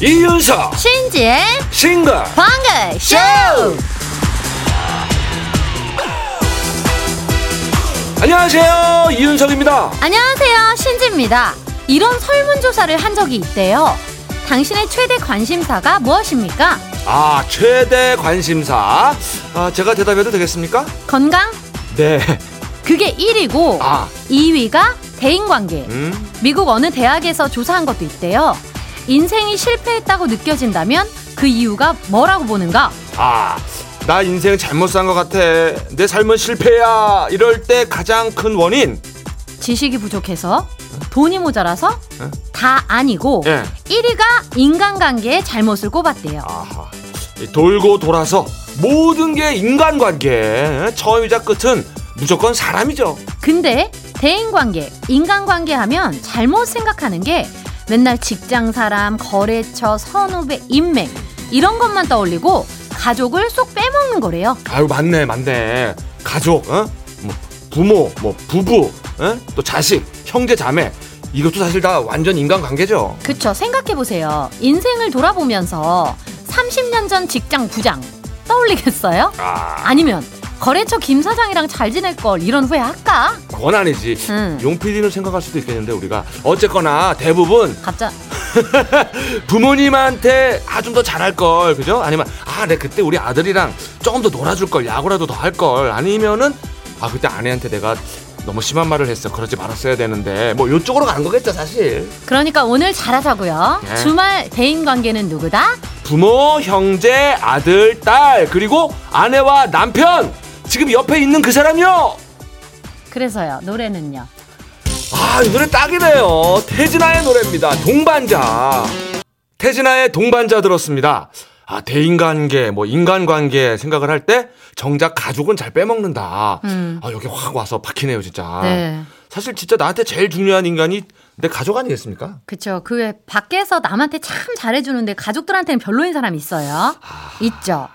이윤석. 신지의 싱글. 방글 쇼. 안녕하세요. 이윤석입니다. 안녕하세요. 신지입니다. 이런 설문조사를 한 적이 있대요. 당신의 최대 관심사가 무엇입니까? 아 최대 관심사 아 제가 대답해도 되겠습니까? 건강? 네 그게 1위고 아, 2위가 대인관계 음, 미국 어느 대학에서 조사한 것도 있대요 인생이 실패했다고 느껴진다면 그 이유가 뭐라고 보는가? 아, 나 인생 잘못 산 것 같아. 내 삶은 실패야. 이럴 때 가장 큰 원인. 지식이 부족해서 돈이 모자라서 어? 다 아니고 예. 1위가 인간관계에 잘못을 꼽았대요 아하. 이 돌고 돌아서 모든 게 인간관계. 처음이자 끝은 무조건 사람이죠. 근데 대인관계, 인간관계 하면 잘못 생각하는 게 맨날 직장 사람, 거래처, 선후배, 인맥 이런 것만 떠올리고 가족을 쏙 빼먹는 거래요. 아유, 맞네, 맞네. 가족, 어? 뭐 부모, 뭐 부부, 어? 또 자식, 형제, 자매. 이것도 사실 다 완전 인간관계죠. 그쵸? 생각해 보세요. 인생을 돌아보면서 30년 전 직장 부장 떠올리겠어요? 아, 아니면 거래처 김 사장이랑 잘 지낼 걸 이런 후회 할까? 그건 아니지. 응. 용 PD는 생각할 수도 있겠는데 우리가 어쨌거나 대부분 갑자 부모님한테 아 좀 더 잘할 걸 그죠? 아니면 아 내 그때 우리 아들이랑 조금 더 놀아줄 걸 야구라도 더 할 걸 아니면은 아 그때 아내한테 내가 너무 심한 말을 했어 그러지 말았어야 되는데 뭐 요쪽으로 가는 거겠죠 사실 그러니까 오늘 잘하자고요. 네. 주말 대인 관계는 누구다? 부모 형제 아들 딸 그리고 아내와 남편 지금 옆에 있는 그 사람요 그래서요. 노래는요. 아, 이 노래 딱이네요. 태진아의 노래입니다. 동반자. 태진아의 동반자 들었습니다. 아, 대인관계, 뭐, 인간관계 생각을 할 때 정작 가족은 잘 빼먹는다. 음. 아, 여기 확 와서 박히네요, 진짜. 네. 사실 진짜 나한테 제일 중요한 인간이 내 가족 아니겠습니까? 그쵸. 그외 밖에서 남한테 참 잘해주는데 가족들한테는 별로인 사람 있어요. 있죠.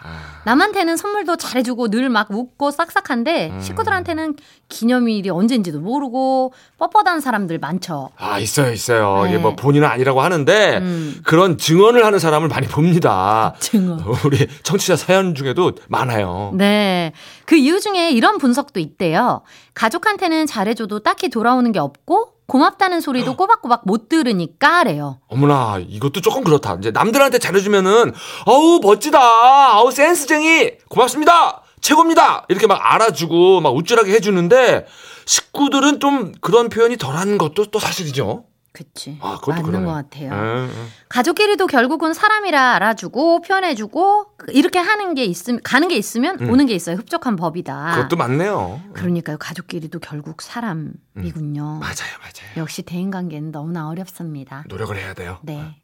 남한테는 선물도 잘해주고 늘 막 웃고 싹싹한데 식구들한테는 기념일이 언제인지도 모르고 뻣뻣한 사람들 많죠. 아, 있어요, 있어요. 네. 이게 뭐 본인은 아니라고 하는데 음. 그런 증언을 하는 사람을 많이 봅니다. 증언. 우리 청취자 사연 중에도 많아요. 네. 그 이유 중에 이런 분석도 있대요. 가족한테는 잘해줘도 딱히 돌아오는 게 없고 고맙다는 소리도 꼬박꼬박 못 들으니까래요. 어머나 이것도 조금 그렇다. 이제 남들한테 잘해주면은 어우 멋지다. 아우 센스쟁이 고맙습니다. 최고입니다. 이렇게 막 알아주고 막 우쭐하게 해주는데 식구들은 좀 그런 표현이 덜한 것도 또 사실이죠. 그치. 아, 그것도 맞는 그러네. 것 같아요. 예, 예. 가족끼리도 결국은 사람이라 알아주고 표현해주고 이렇게 하는 게 있으면 가는 게 있으면 음. 오는 게 있어요. 흡족한 법이다. 그것도 맞네요. 그러니까요. 가족끼리도 결국 사람이군요. 맞아요, 맞아요. 역시 대인관계는 너무나 어렵습니다. 노력을 해야 돼요. 네.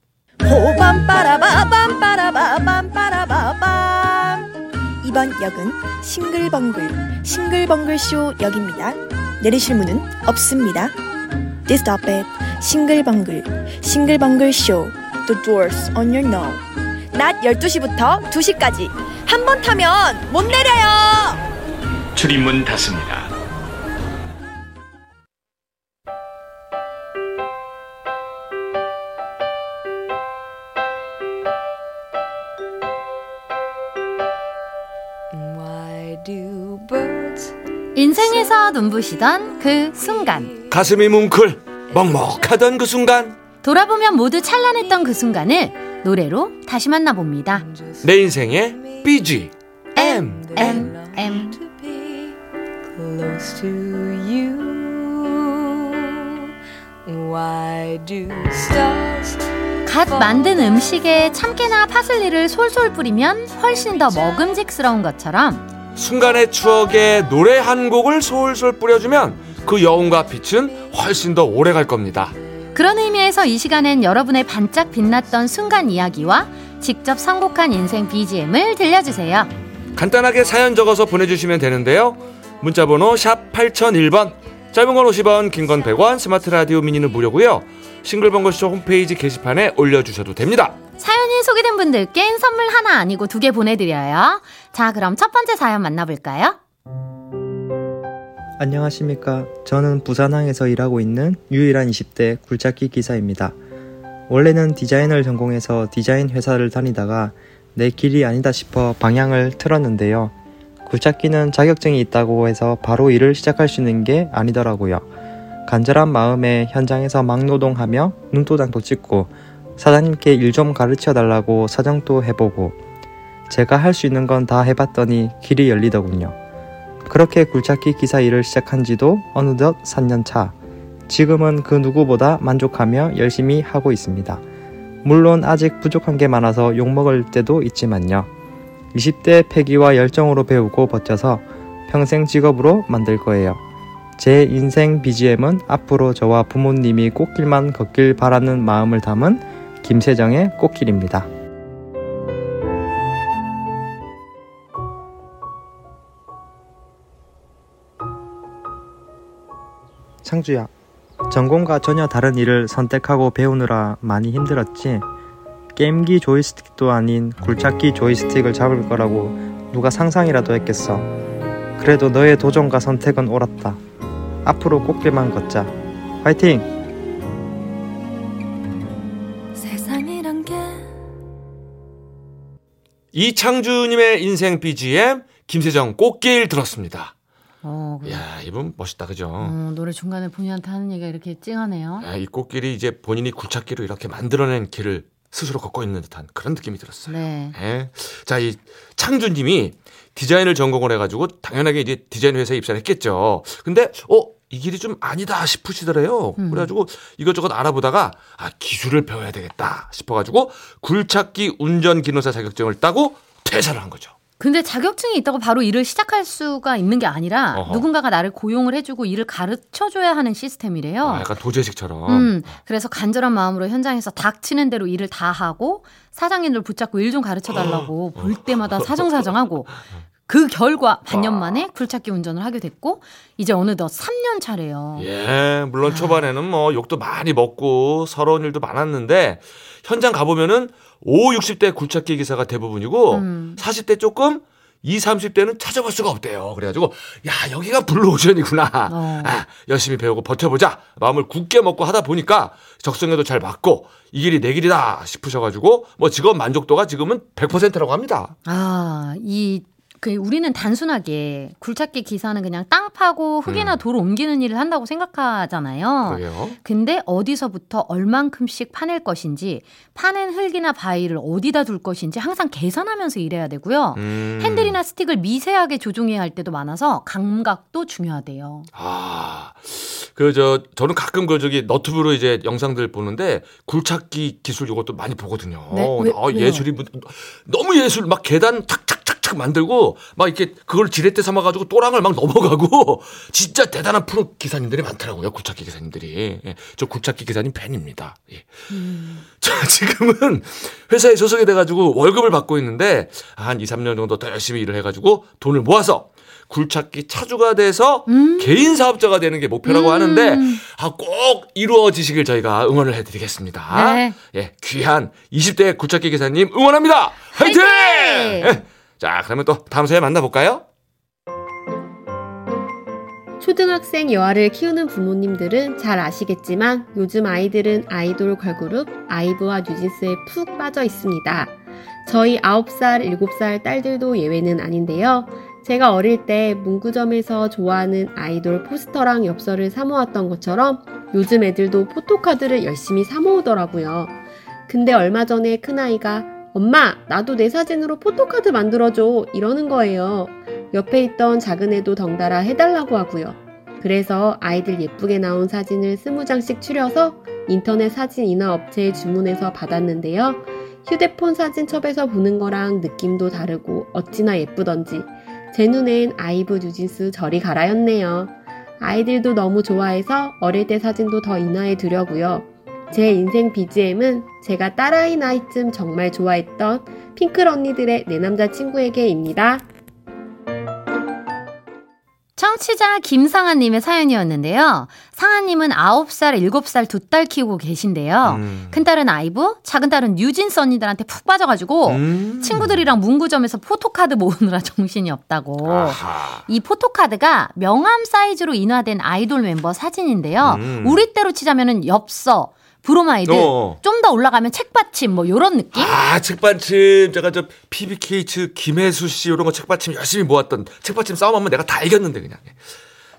호밤빠라바밤빠라바밤빠라바밤 이번 역은 싱글벙글 싱글벙글 쇼 역입니다. 내리실 문은 없습니다. This stop at 싱글벙글 싱글벙글 쇼 The doors on your no 낮 12시부터 2시까지 한 번 타면 못 내려요. 출입문 닫습니다. 인생에서 눈부시던 그 순간. 가슴이 뭉클 먹먹하던 그 순간 돌아보면 모두 찬란했던 그 순간을 노래로 다시 만나봅니다. 내 인생의 BG M M, M. close to you. Why do stars 갓 만든 음식에 참깨나 파슬리를 솔솔 뿌리면 훨씬 더 먹음직스러운 것처럼 순간의 추억에 노래 한 곡을 솔솔 뿌려주면 그 여운과 빛은 훨씬 더 오래 갈 겁니다. 그런 의미에서 이 시간엔 여러분의 반짝 빛났던 순간 이야기와 직접 선곡한 인생 BGM을 들려주세요. 간단하게 사연 적어서 보내주시면 되는데요. 문자번호 샵 8001번, 짧은 건 50원, 긴 건 100원, 스마트 라디오 미니는 무료고요. 싱글벙글쇼 홈페이지 게시판에 올려주셔도 됩니다. 사연이 소개된 분들께 선물 하나 아니고 두 개 보내드려요. 자, 그럼 첫 번째 사연 만나볼까요? 안녕하십니까. 저는 부산항에서 일하고 있는 유일한 20대 굴착기 기사입니다. 원래는 디자인을 전공해서 디자인 회사를 다니다가 내 길이 아니다 싶어 방향을 틀었는데요. 굴착기는 자격증이 있다고 해서 바로 일을 시작할 수 있는 게 아니더라고요. 간절한 마음에 현장에서 막 노동하며 눈도장도 찍고 사장님께 일 좀 가르쳐 달라고 사정도 해보고 제가 할 수 있는 건 다 해봤더니 길이 열리더군요. 그렇게 굴착기 기사 일을 시작한 지도 어느덧 3년 차. 지금은 그 누구보다 만족하며 열심히 하고 있습니다. 물론 아직 부족한 게 많아서 욕먹을 때도 있지만요. 20대 패기와 열정으로 배우고 버텨서 평생 직업으로 만들 거예요. 제 인생 BGM은 앞으로 저와 부모님이 꽃길만 걷길 바라는 마음을 담은 김세정의 꽃길입니다. 창주야, 전공과 전혀 다른 일을 선택하고 배우느라 많이 힘들었지. 게임기 조이스틱도 아닌 굴착기 조이스틱을 잡을 거라고 누가 상상이라도 했겠어. 그래도 너의 도전과 선택은 옳았다. 앞으로 꽃길만 걷자. 화이팅! 세상이란 게 이창주님의 인생 BGM 김세정 꽃길 들었습니다. 어, 그래. 야 이분 멋있다 그죠? 어, 노래 중간에 본인한테 하는 얘기가 이렇게 찡하네요. 야, 이 꽃길이 이제 본인이 굴착기로 이렇게 만들어낸 길을 스스로 걷고 있는 듯한 그런 느낌이 들었어요. 네. 예. 자, 이 창준님이 디자인을 전공을 해가지고 당연하게 이제 디자인 회사에 입사를 했겠죠. 근데 어. 이 길이 좀 아니다 싶으시더래요. 음. 그래가지고 이것저것 알아보다가 아 기술을 배워야 되겠다 싶어가지고 굴착기 운전 기능사 자격증을 따고 퇴사를 한 거죠. 근데 자격증이 있다고 바로 일을 시작할 수가 있는 게 아니라 어허. 누군가가 나를 고용을 해주고 일을 가르쳐줘야 하는 시스템이래요. 아, 약간 도제식처럼. 어. 음, 그래서 간절한 마음으로 현장에서 닥치는 대로 일을 다 하고 사장님들 붙잡고 일 좀 가르쳐 달라고 볼 때마다 사정사정하고 그 결과 반년 만에 굴착기 운전을 하게 됐고 이제 어느덧 3년 차래요. 예, 물론 초반에는 뭐 욕도 많이 먹고 서러운 일도 많았는데 현장 가보면은 5, 60대 굴착기 기사가 대부분이고 음. 40대 조금 2, 30대는 찾아볼 수가 없대요. 그래가지고 야 여기가 블루오션이구나. 어. 아, 열심히 배우고 버텨보자. 마음을 굳게 먹고 하다 보니까 적성에도 잘 맞고 이 길이 내 길이다 싶으셔가지고 뭐 직업 만족도가 지금은 100%라고 합니다. 아, 이, 그, 우리는 단순하게 굴착기 기사는 그냥 땅 파고 흙이나 돌 옮기는 일을 한다고 생각하잖아요. 그래요. 근데 어디서부터 얼만큼씩 파낼 것인지, 파낸 흙이나 바위를 어디다 둘 것인지 항상 계산하면서 일해야 되고요. 음. 핸들이나 스틱을 미세하게 조종해야 할 때도 많아서 감각도 중요하대요. 아, 그, 저, 저는 가끔 그, 저기, 너튜브로 이제 영상들 보는데, 굴착기 기술 이것도 많이 보거든요. 네? 왜- 아? 예술이, 뭐- 너무 예술, 막 계단 탁탁 탁탁 만들고, 막 이렇게 그걸 지렛대 삼아가지고 또랑을 막 넘어가고, 진짜 대단한 프로 기사님들이 많더라고요. 굴착기 기사님들이. 예, 저 굴착기 기사님 팬입니다. 예. 자, 지금은 회사에 소속이 돼가지고 월급을 받고 있는데, 한 2, 3년 정도 더 열심히 일을 해가지고 돈을 모아서, 굴착기 차주가 돼서 개인 사업자가 되는 게 목표라고 하는데 아, 꼭 이루어지시길 저희가 응원을 해드리겠습니다. 네. 예, 귀한 20대 굴착기 기사님 응원합니다. 화이팅! 화이팅! 예. 자, 그러면 또 다음 사연 만나볼까요? 초등학생 여아를 키우는 부모님들은 잘 아시겠지만 요즘 아이들은 아이돌 걸그룹 아이브와 뉴진스에 푹 빠져 있습니다. 저희 9살, 7살 딸들도 예외는 아닌데요. 제가 어릴 때 문구점에서 좋아하는 아이돌 포스터랑 엽서를 사모았던 것처럼 요즘 애들도 포토카드를 열심히 사모으더라고요. 근데 얼마 전에 큰아이가 엄마, 나도 내 사진으로 포토카드 만들어줘. 이러는 거예요. 옆에 있던 작은 애도 덩달아 해달라고 하고요. 그래서 아이들 예쁘게 나온 사진을 스무 장씩 추려서 인터넷 사진 인화 업체에 주문해서 받았는데요. 휴대폰 사진첩에서 보는 거랑 느낌도 다르고 어찌나 예쁘던지 제 눈엔 아이브 뉴진스 저리 가라였네요. 아이들도 너무 좋아해서 어릴 때 사진도 더 인화해 두려고요. 제 인생 BGM은 제가 딸아이 나이쯤 정말 좋아했던 핑클 언니들의 내 남자친구에게입니다. 청취자 김상아님의 사연이었는데요. 상아님은 9살, 7살 두 딸 키우고 계신데요. 음. 큰딸은 아이브, 작은딸은 뉴진스 언니들한테 푹 빠져가지고 음. 친구들이랑 문구점에서 포토카드 모으느라 정신이 없다고. 아하. 이 포토카드가 명함 사이즈로 인화된 아이돌 멤버 사진인데요. 음. 우리 때로 치자면 은 엽서, 브로마이드, 어. 좀더 올라가면 책받침 뭐 요런 느낌? 아, 책받침. 제가 저 피비 케이츠 김혜수 씨 이런 거 책받침 열심히 모았던 책받침 싸움 하면 내가 다 이겼는데 그냥.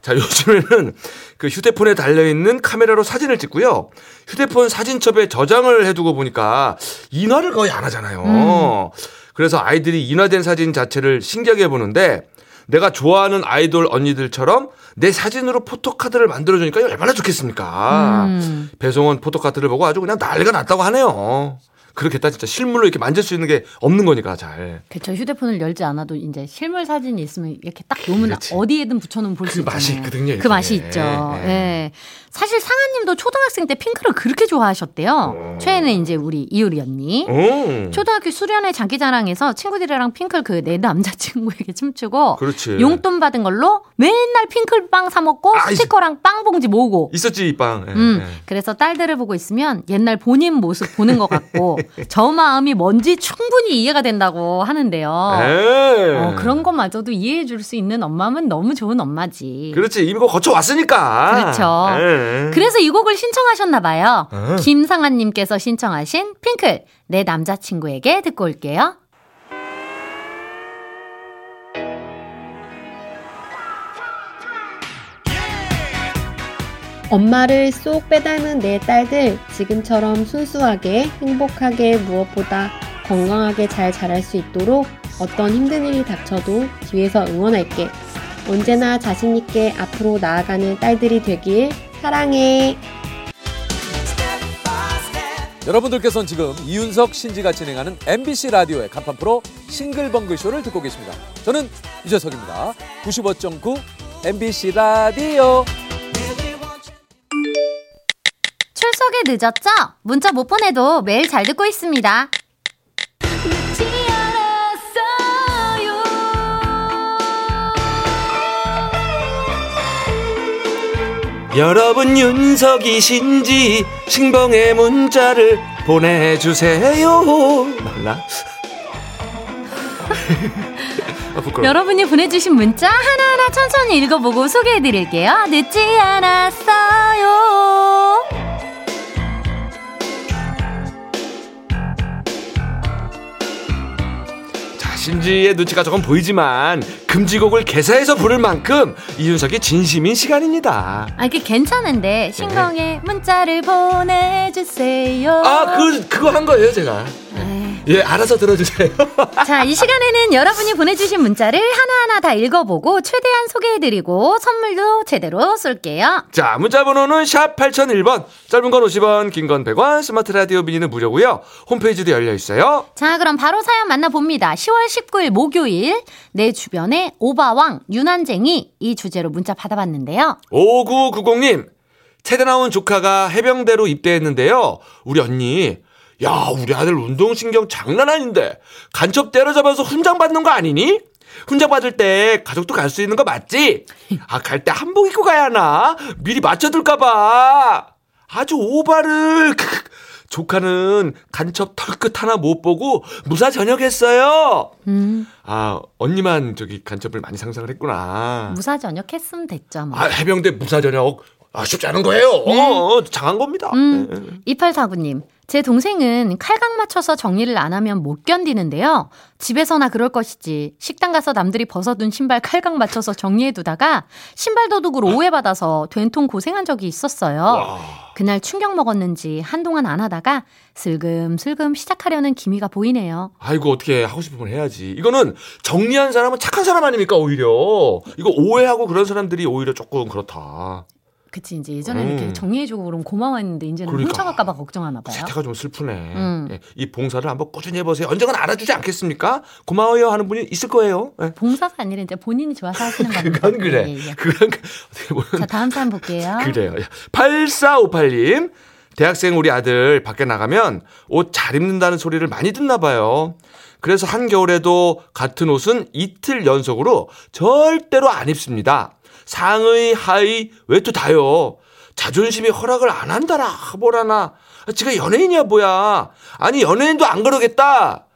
자, 요즘에는 그 휴대폰에 달려있는 카메라로 사진을 찍고요. 휴대폰 사진첩에 저장을 해두고 보니까 인화를 거의 안 하잖아요. 그래서 아이들이 인화된 사진 자체를 신기하게 보는데 내가 좋아하는 아이돌 언니들처럼 내 사진으로 포토카드를 만들어주니까 얼마나 좋겠습니까? 음. 배송원 포토카드를 보고 아주 그냥 난리가 났다고 하네요. 그렇겠다 진짜 실물로 이렇게 만질 수 있는 게 없는 거니까 잘. 그쵸 휴대폰을 열지 않아도 이제 실물 사진이 있으면 이렇게 딱 놓으면 그렇지. 어디에든 붙여놓으면 볼그수 있잖아요. 맛이 있거든요, 그 이게. 맛이 있죠. 예. 예. 사실 상아님도 초등학생 때 핑크를 그렇게 좋아하셨대요. 최애는 이제 우리 이효리 언니. 음. 초등학교 수련회 장기자랑에서 친구들이랑 핑클 그 내 남자친구에게 춤추고 그렇지. 용돈 받은 걸로 맨날 핑클빵 사 먹고 아, 이- 스티커랑 빵 봉지 모으고 있었지 이 빵. 예, 음, 예. 그래서 딸들을 보고 있으면 옛날 본인 모습 보는 것 같고 저 마음이 뭔지 충분히 이해가 된다고 하는데요. 예. 어, 그런 것마저도 이해해 줄 수 있는 엄마면 너무 좋은 엄마지. 그렇지 이미 거쳐 왔으니까. 그렇죠. 예. 그래서 이 곡을 신청하셨나 봐요. 어. 김상아 님께서 신청하신 핑클 내 남자친구에게 듣고 올게요. 엄마를 쏙 빼닮은 내 딸들 지금처럼 순수하게 행복하게 무엇보다 건강하게 잘 자랄 수 있도록 어떤 힘든 일이 닥쳐도 뒤에서 응원할게. 언제나 자신있게 앞으로 나아가는 딸들이 되길 사랑해. 여러분들께서는 지금 이윤석 신지가 진행하는 MBC 라디오의 간판 프로 싱글벙글 쇼를 듣고 계십니다. 저는 유재석입니다. 95.9 MBC 라디오. 늦었죠? 문자 못 보내도 매일 잘 듣고 있습니다. 여러분 윤석이신지 신봉의 문자를 보내주세요. 몰라? 아. 여러분이 보내주신 문자 하나하나 천천히 읽어보고 소개해드릴게요. 늦지 않았어요. 신지의 눈치가 조금 보이지만 금지곡을 개사해서 부를 만큼 이윤석이 진심인 시간입니다. 아, 이게 괜찮은데, 신공의 문자를 보내주세요. 아, 그 그거 한 거예요, 제가. 에이. 예, 알아서 들어주세요. 자, 이 시간에는 여러분이 보내주신 문자를 하나하나 다 읽어보고 최대한 소개해드리고 선물도 제대로 쏠게요. 자, 문자 번호는 샵 8001번. 짧은 건 50원, 긴 건 100원, 스마트 라디오 미니는 무료고요. 홈페이지도 열려 있어요. 자, 그럼 바로 사연 만나봅니다. 10월 19일 목요일 내 주변에 오바왕, 유난쟁이 이 주제로 문자 받아봤는데요. 5990님, 체대 나온 조카가 해병대로 입대했는데요. 우리 언니, 야, 우리 아들 운동신경 장난 아닌데, 간첩 때려잡아서 훈장 받는 거 아니니? 훈장 받을 때 가족도 갈 수 있는 거 맞지? 아, 갈 때 한복 입고 가야 하나? 미리 맞춰둘까봐. 아주 오바를. 조카는 간첩 털끝 하나 못 보고 무사 전역했어요. 음, 아, 언니만 저기 간첩을 많이 상상을 했구나. 무사 전역했으면 됐죠, 뭐. 아, 해병대 무사 전역. 아, 쉽지 않은 거예요. 어, 어, 장한 겁니다. 음, 2849님. 제 동생은 칼각 맞춰서 정리를 안 하면 못 견디는데요. 집에서나 그럴 것이지. 식당 가서 남들이 벗어둔 신발 칼각 맞춰서 정리해두다가 신발 도둑으로 오해받아서 된통 고생한 적이 있었어요. 그날 충격 먹었는지 한동안 안 하다가 슬금슬금 시작하려는 기미가 보이네요. 아이고, 어떻게 하고 싶으면 해야지. 이거는 정리한 사람은 착한 사람 아닙니까, 오히려. 이거 오해하고 그런 사람들이 오히려 조금 그렇다. 그치, 이제 예전에 음. 이렇게 정리해주고 그러면 고마워했는데 이제는 그러니까. 훔쳐갈까봐 걱정하나 봐요. 세태가 좀 슬프네. 음. 예, 이 봉사를 한번 꾸준히 해보세요. 언젠간 알아주지 않겠습니까? 고마워요 하는 분이 있을 거예요. 예. 봉사가 아니라 이제 본인이 좋아서 하시는 겁니다. 그건 그래. 예, 예. 그건 그- 어떻게 보면 자, 다음 사연 볼게요. 그래요. 8458님. 대학생 우리 아들 밖에 나가면 옷 잘 입는다는 소리를 많이 듣나 봐요. 그래서 한겨울에도 같은 옷은 이틀 연속으로 절대로 안 입습니다. 상의, 하의, 외투 다요. 자존심이 허락을 안 한다라, 뭐라나. 아, 지가 연예인이야, 뭐야. 아니, 연예인도 안 그러겠다.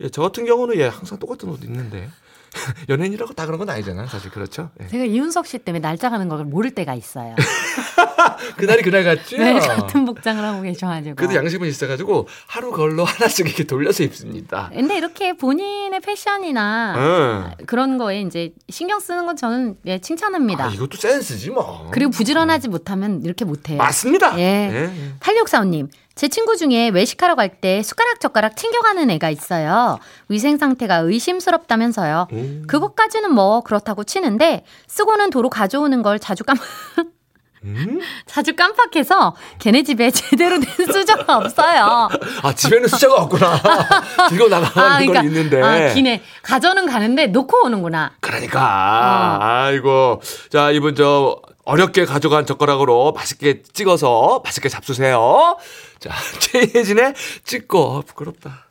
예, 저 같은 경우는 예, 항상 똑같은 옷 입는데. 연예인이라고 다 그런 건 아니잖아, 사실. 그렇죠? 예. 제가 이윤석 씨 때문에 날짜 가는 걸 모를 때가 있어요. 그날이 그날 같죠? 매일 같은 복장을 하고 계셔가지고. 그래도 양심은 있어가지고 하루 걸로 하나씩 이렇게 돌려서 입습니다. 근데 이렇게 본인의 패션이나 응. 그런 거에 이제 신경 쓰는 건 저는 예, 칭찬합니다. 아, 이것도 센스지 뭐. 그리고 부지런하지 못하면 이렇게 못해요. 맞습니다. 예. 예. 8645님, 제 친구 중에 외식하러 갈 때 숟가락 젓가락 챙겨가는 애가 있어요. 위생 상태가 의심스럽다면서요. 음. 그것까지는 뭐 그렇다고 치는데 쓰고는 도로 가져오는 걸 자주 깜 음? 자주 깜빡해서 걔네 집에 제대로 된 수저가 없어요. 아 집에는 숫자가 없구나. 들고 나가는 건 있는데. 아, 기네. 가져는 가는데 놓고 오는구나. 그러니까 어. 아이고 자 이분 저 어렵게 가져간 젓가락으로 맛있게 찍어서 맛있게 잡수세요. 자 최혜진의 찍고 부끄럽다.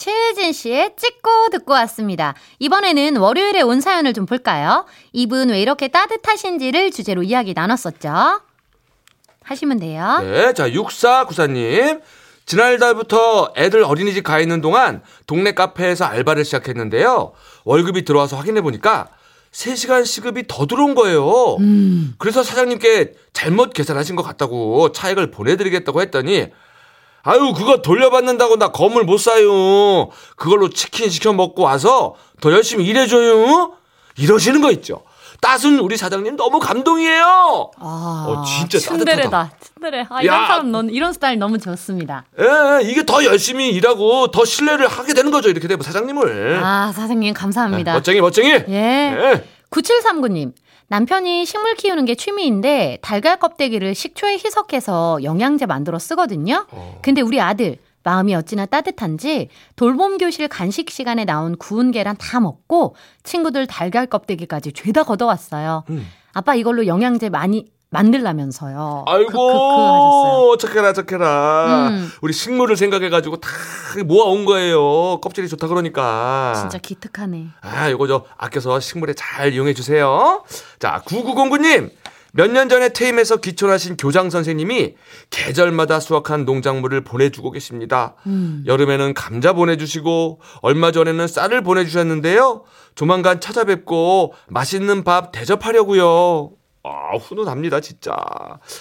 최혜진 씨의 찍고 듣고 왔습니다. 이번에는 월요일에 온 사연을 좀 볼까요? 이분 왜 이렇게 따뜻하신지를 주제로 이야기 나눴었죠. 하시면 돼요. 네, 자 6494님 지난달부터 애들 어린이집 가 있는 동안 동네 카페에서 알바를 시작했는데요. 월급이 들어와서 확인해 보니까 3시간 시급이 더 들어온 거예요. 그래서 사장님께 잘못 계산하신 것 같다고 차액을 보내드리겠다고 했더니 아유 그거 돌려받는다고 나 건물 못 사요. 그걸로 치킨 시켜 먹고 와서 더 열심히 일해줘요. 이러시는 거 있죠. 따순 우리 사장님 너무 감동이에요. 아, 어, 진짜 츤데레다. 츤데레. 아, 이런 야. 사람, 넌, 이런 스타일 너무 좋습니다. 예, 이게 더 열심히 일하고 더 신뢰를 하게 되는 거죠. 이렇게 되면 사장님을. 아, 사장님, 감사합니다. 멋쟁이, 멋쟁이. 예. 예. 9739님. 남편이 식물 키우는 게 취미인데 달걀 껍데기를 식초에 희석해서 영양제 만들어 쓰거든요. 근데 우리 아들 마음이 어찌나 따뜻한지 돌봄 교실 간식 시간에 나온 구운 계란 다 먹고 친구들 달걀 껍데기까지 죄다 걷어왔어요. 음. 아빠 이걸로 영양제 많이 만들라면서요. 그, 그, 그 아이고, 착해라, 착해라. 음. 우리 식물을 생각해가지고 다 모아온 거예요. 껍질이 좋다 그러니까. 진짜 기특하네. 아, 이거 저 아껴서 식물에 잘 이용해 주세요. 자, 9909님. 몇 년 전에 퇴임해서 기촌하신 교장 선생님이 계절마다 수확한 농작물을 보내주고 계십니다. 음. 여름에는 감자 보내주시고 얼마 전에는 쌀을 보내주셨는데요. 조만간 찾아뵙고 맛있는 밥 대접하려고요. 아 훈훈합니다 진짜.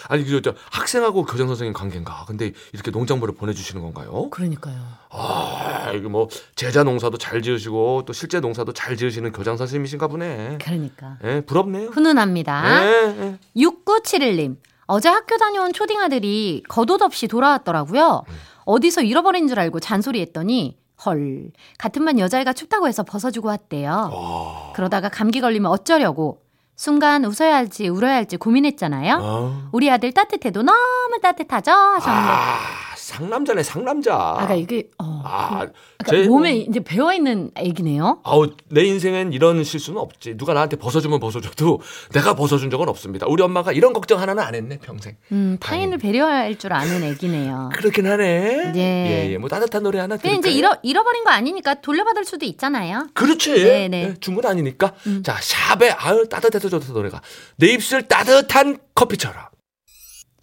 아니 그 저 학생하고 교장 선생님 관계인가? 근데 이렇게 농작물을 보내주시는 건가요? 그러니까요. 아 이거 뭐 제자 농사도 잘 지으시고 또 실제 농사도 잘 지으시는 교장 선생님이신가 보네. 그러니까. 예 부럽네요. 훈훈합니다. 예, 예. 6971님. 어제 학교 다녀온 초딩 아들이 겉옷 없이 돌아왔더라고요. 어디서 잃어버린 줄 알고 잔소리 했더니 헐 같은 반 여자애가 춥다고 해서 벗어주고 왔대요. 그러다가 감기 걸리면 어쩌려고 순간 웃어야 할지 울어야 할지 고민했잖아요. 아, 우리 아들 따뜻해도 너무 따뜻하죠? 하셨는데 아 상남자네 상남자. 아까 이게 어, 아, 그러니까 제- 몸에 이제 배어 있는 애기네요. 아우 내 인생엔 이런 실수는 없지. 누가 나한테 벗어주면 벗어줘도 내가 벗어준 적은 없습니다. 우리 엄마가 이런 걱정 하나는 안 했네 평생. 음, 타인을 배려할 줄 아는 애기네요. 그렇긴 하네. 예. 예, 예. 뭐 따뜻한 노래 하나 근데? 이제 잃어, 잃어버린 거 아니니까 돌려받을 수도 있잖아요. 그렇지. 네, 네. 예, 아니니까. 자, 샵에 아유 따뜻해서 좋다 노래가. 내 입술 따뜻한 커피처럼.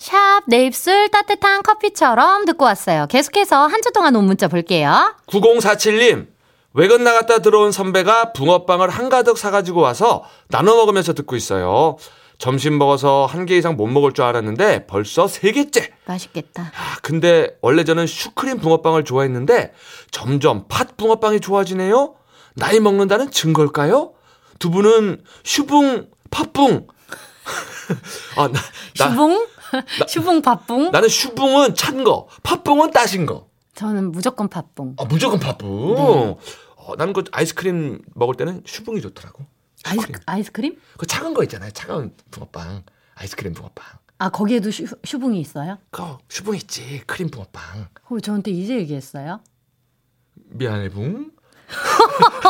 샵 내 입술 따뜻한 커피처럼 듣고 왔어요. 계속해서 한 주 동안 온 문자 볼게요. 9047님. 외근 나갔다 들어온 선배가 붕어빵을 한가득 사가지고 와서 나눠 먹으면서 듣고 있어요. 점심 먹어서 한 개 이상 못 먹을 줄 알았는데 벌써 세 개째. 맛있겠다. 아, 근데 원래 저는 슈크림 붕어빵을 좋아했는데 점점 팥 붕어빵이 좋아지네요. 나이 먹는다는 증거일까요? 두 분은 슈붕, 팥붕. 아, 나, 나, 슈붕? 슈붕 팥붕? 나는 슈붕은 찬 거, 팥붕은 따신 거. 저는 무조건 팥붕. 아, 무조건 팥붕. 네. 어, 나는 그 아이스크림 먹을 때는 슈붕이 좋더라고. 아이스, 슈크림. 아이스 크림? 그 차가운 거 있잖아요. 차가운 붕어빵. 아이스크림 붕어빵. 아, 거기에도 슈, 슈붕이 있어요? 그거 슈붕 있지. 크림 붕어빵. 어, 저한테 이제 얘기했어요. 미안해 붕.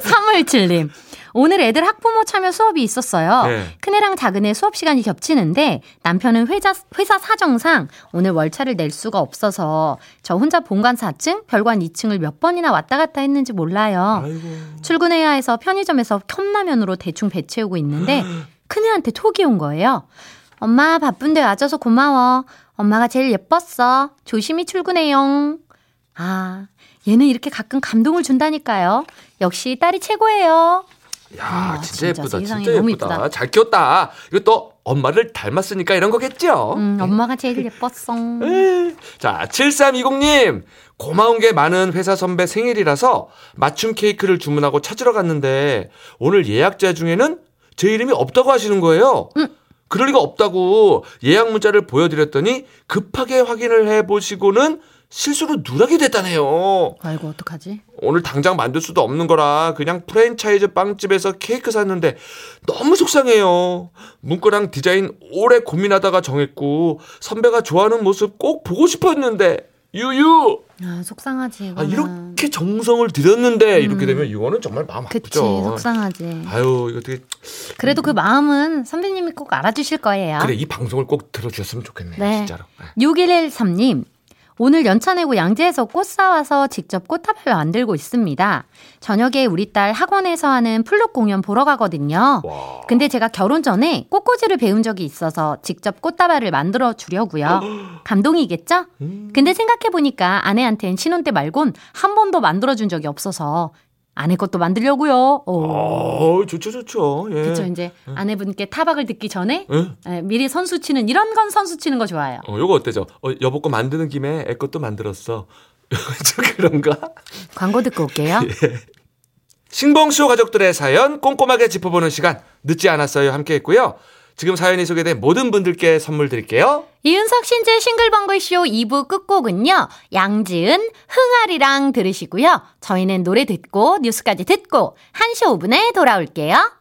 317님. 오늘 애들 학부모 참여 수업이 있었어요. 네. 큰애랑 작은애 수업 시간이 겹치는데 남편은 회사, 회사 사정상 오늘 월차를 낼 수가 없어서 저 혼자 본관 4층, 별관 2층을 몇 번이나 왔다 갔다 했는지 몰라요. 출근해야 해서 편의점에서 컵라면으로 대충 배 채우고 있는데 큰애한테 톡이 온 거예요. 엄마 바쁜데 와줘서 고마워. 엄마가 제일 예뻤어. 조심히 출근해용. 아, 얘는 이렇게 가끔 감동을 준다니까요. 역시 딸이 최고예요. 야, 아, 진짜, 진짜 예쁘다. 진짜 예쁘다. 예쁘다. 잘 키웠다. 이거 또 엄마를 닮았으니까 이런 거겠죠? 음, 엄마가 제일 예뻤어. 자, 7320님. 고마운 게 많은 회사 선배 생일이라서 맞춤 케이크를 주문하고 찾으러 갔는데 오늘 예약자 중에는 제 이름이 없다고 하시는 거예요. 그럴 리가 없다고 예약 문자를 보여드렸더니 급하게 확인을 해보시고는 실수로 누락이 됐다네요. 아이고, 어떡하지? 오늘 당장 만들 수도 없는 거라 그냥 프랜차이즈 빵집에서 케이크 샀는데 너무 속상해요. 문구랑 디자인 오래 고민하다가 정했고 선배가 좋아하는 모습 꼭 보고 싶었는데 유유 아, 속상하지. 아, 이거는. 이렇게 정성을 들였는데 이렇게 되면 이거는 정말 마음 음. 그치, 아프죠. 속상하지. 아유 이거 되게 그래도 그 마음은 선배님이 꼭 알아주실 거예요. 그래 이 방송을 꼭 들어주셨으면 좋겠네 네. 진짜로. 네. 6113님. 오늘 연차 내고 양재에서 꽃 사와서 직접 꽃다발 만들고 있습니다. 저녁에 우리 딸 학원에서 하는 플룻 공연 보러 가거든요. 와. 근데 제가 결혼 전에 꽃꽂이를 배운 적이 있어서 직접 꽃다발을 만들어 주려고요. 감동이겠죠? 음. 근데 생각해보니까 아내한텐 신혼 때 말곤 한 번도 만들어 준 적이 없어서 아내 것도 만들려고요. 오. 어 좋죠 좋죠. 예. 그쵸, 이제 아내분께 타박을 듣기 전에 예? 예, 미리 선수 치는 이런 건 선수 치는 거 좋아요. 어 요거 어때죠? 어, 여보 거 만드는 김에 애 것도 만들었어. 저 그런가? 광고 듣고 올게요. 신봉쇼 가족들의 사연 꼼꼼하게 짚어보는 시간 늦지 않았어요 함께 했고요. 지금 사연이 소개된 모든 분들께 선물 드릴게요. 이윤석 신재 싱글벙글쇼 2부 끝곡은요. 양지은, 흥아리랑 들으시고요. 저희는 노래 듣고 뉴스까지 듣고 1시 5분에 돌아올게요.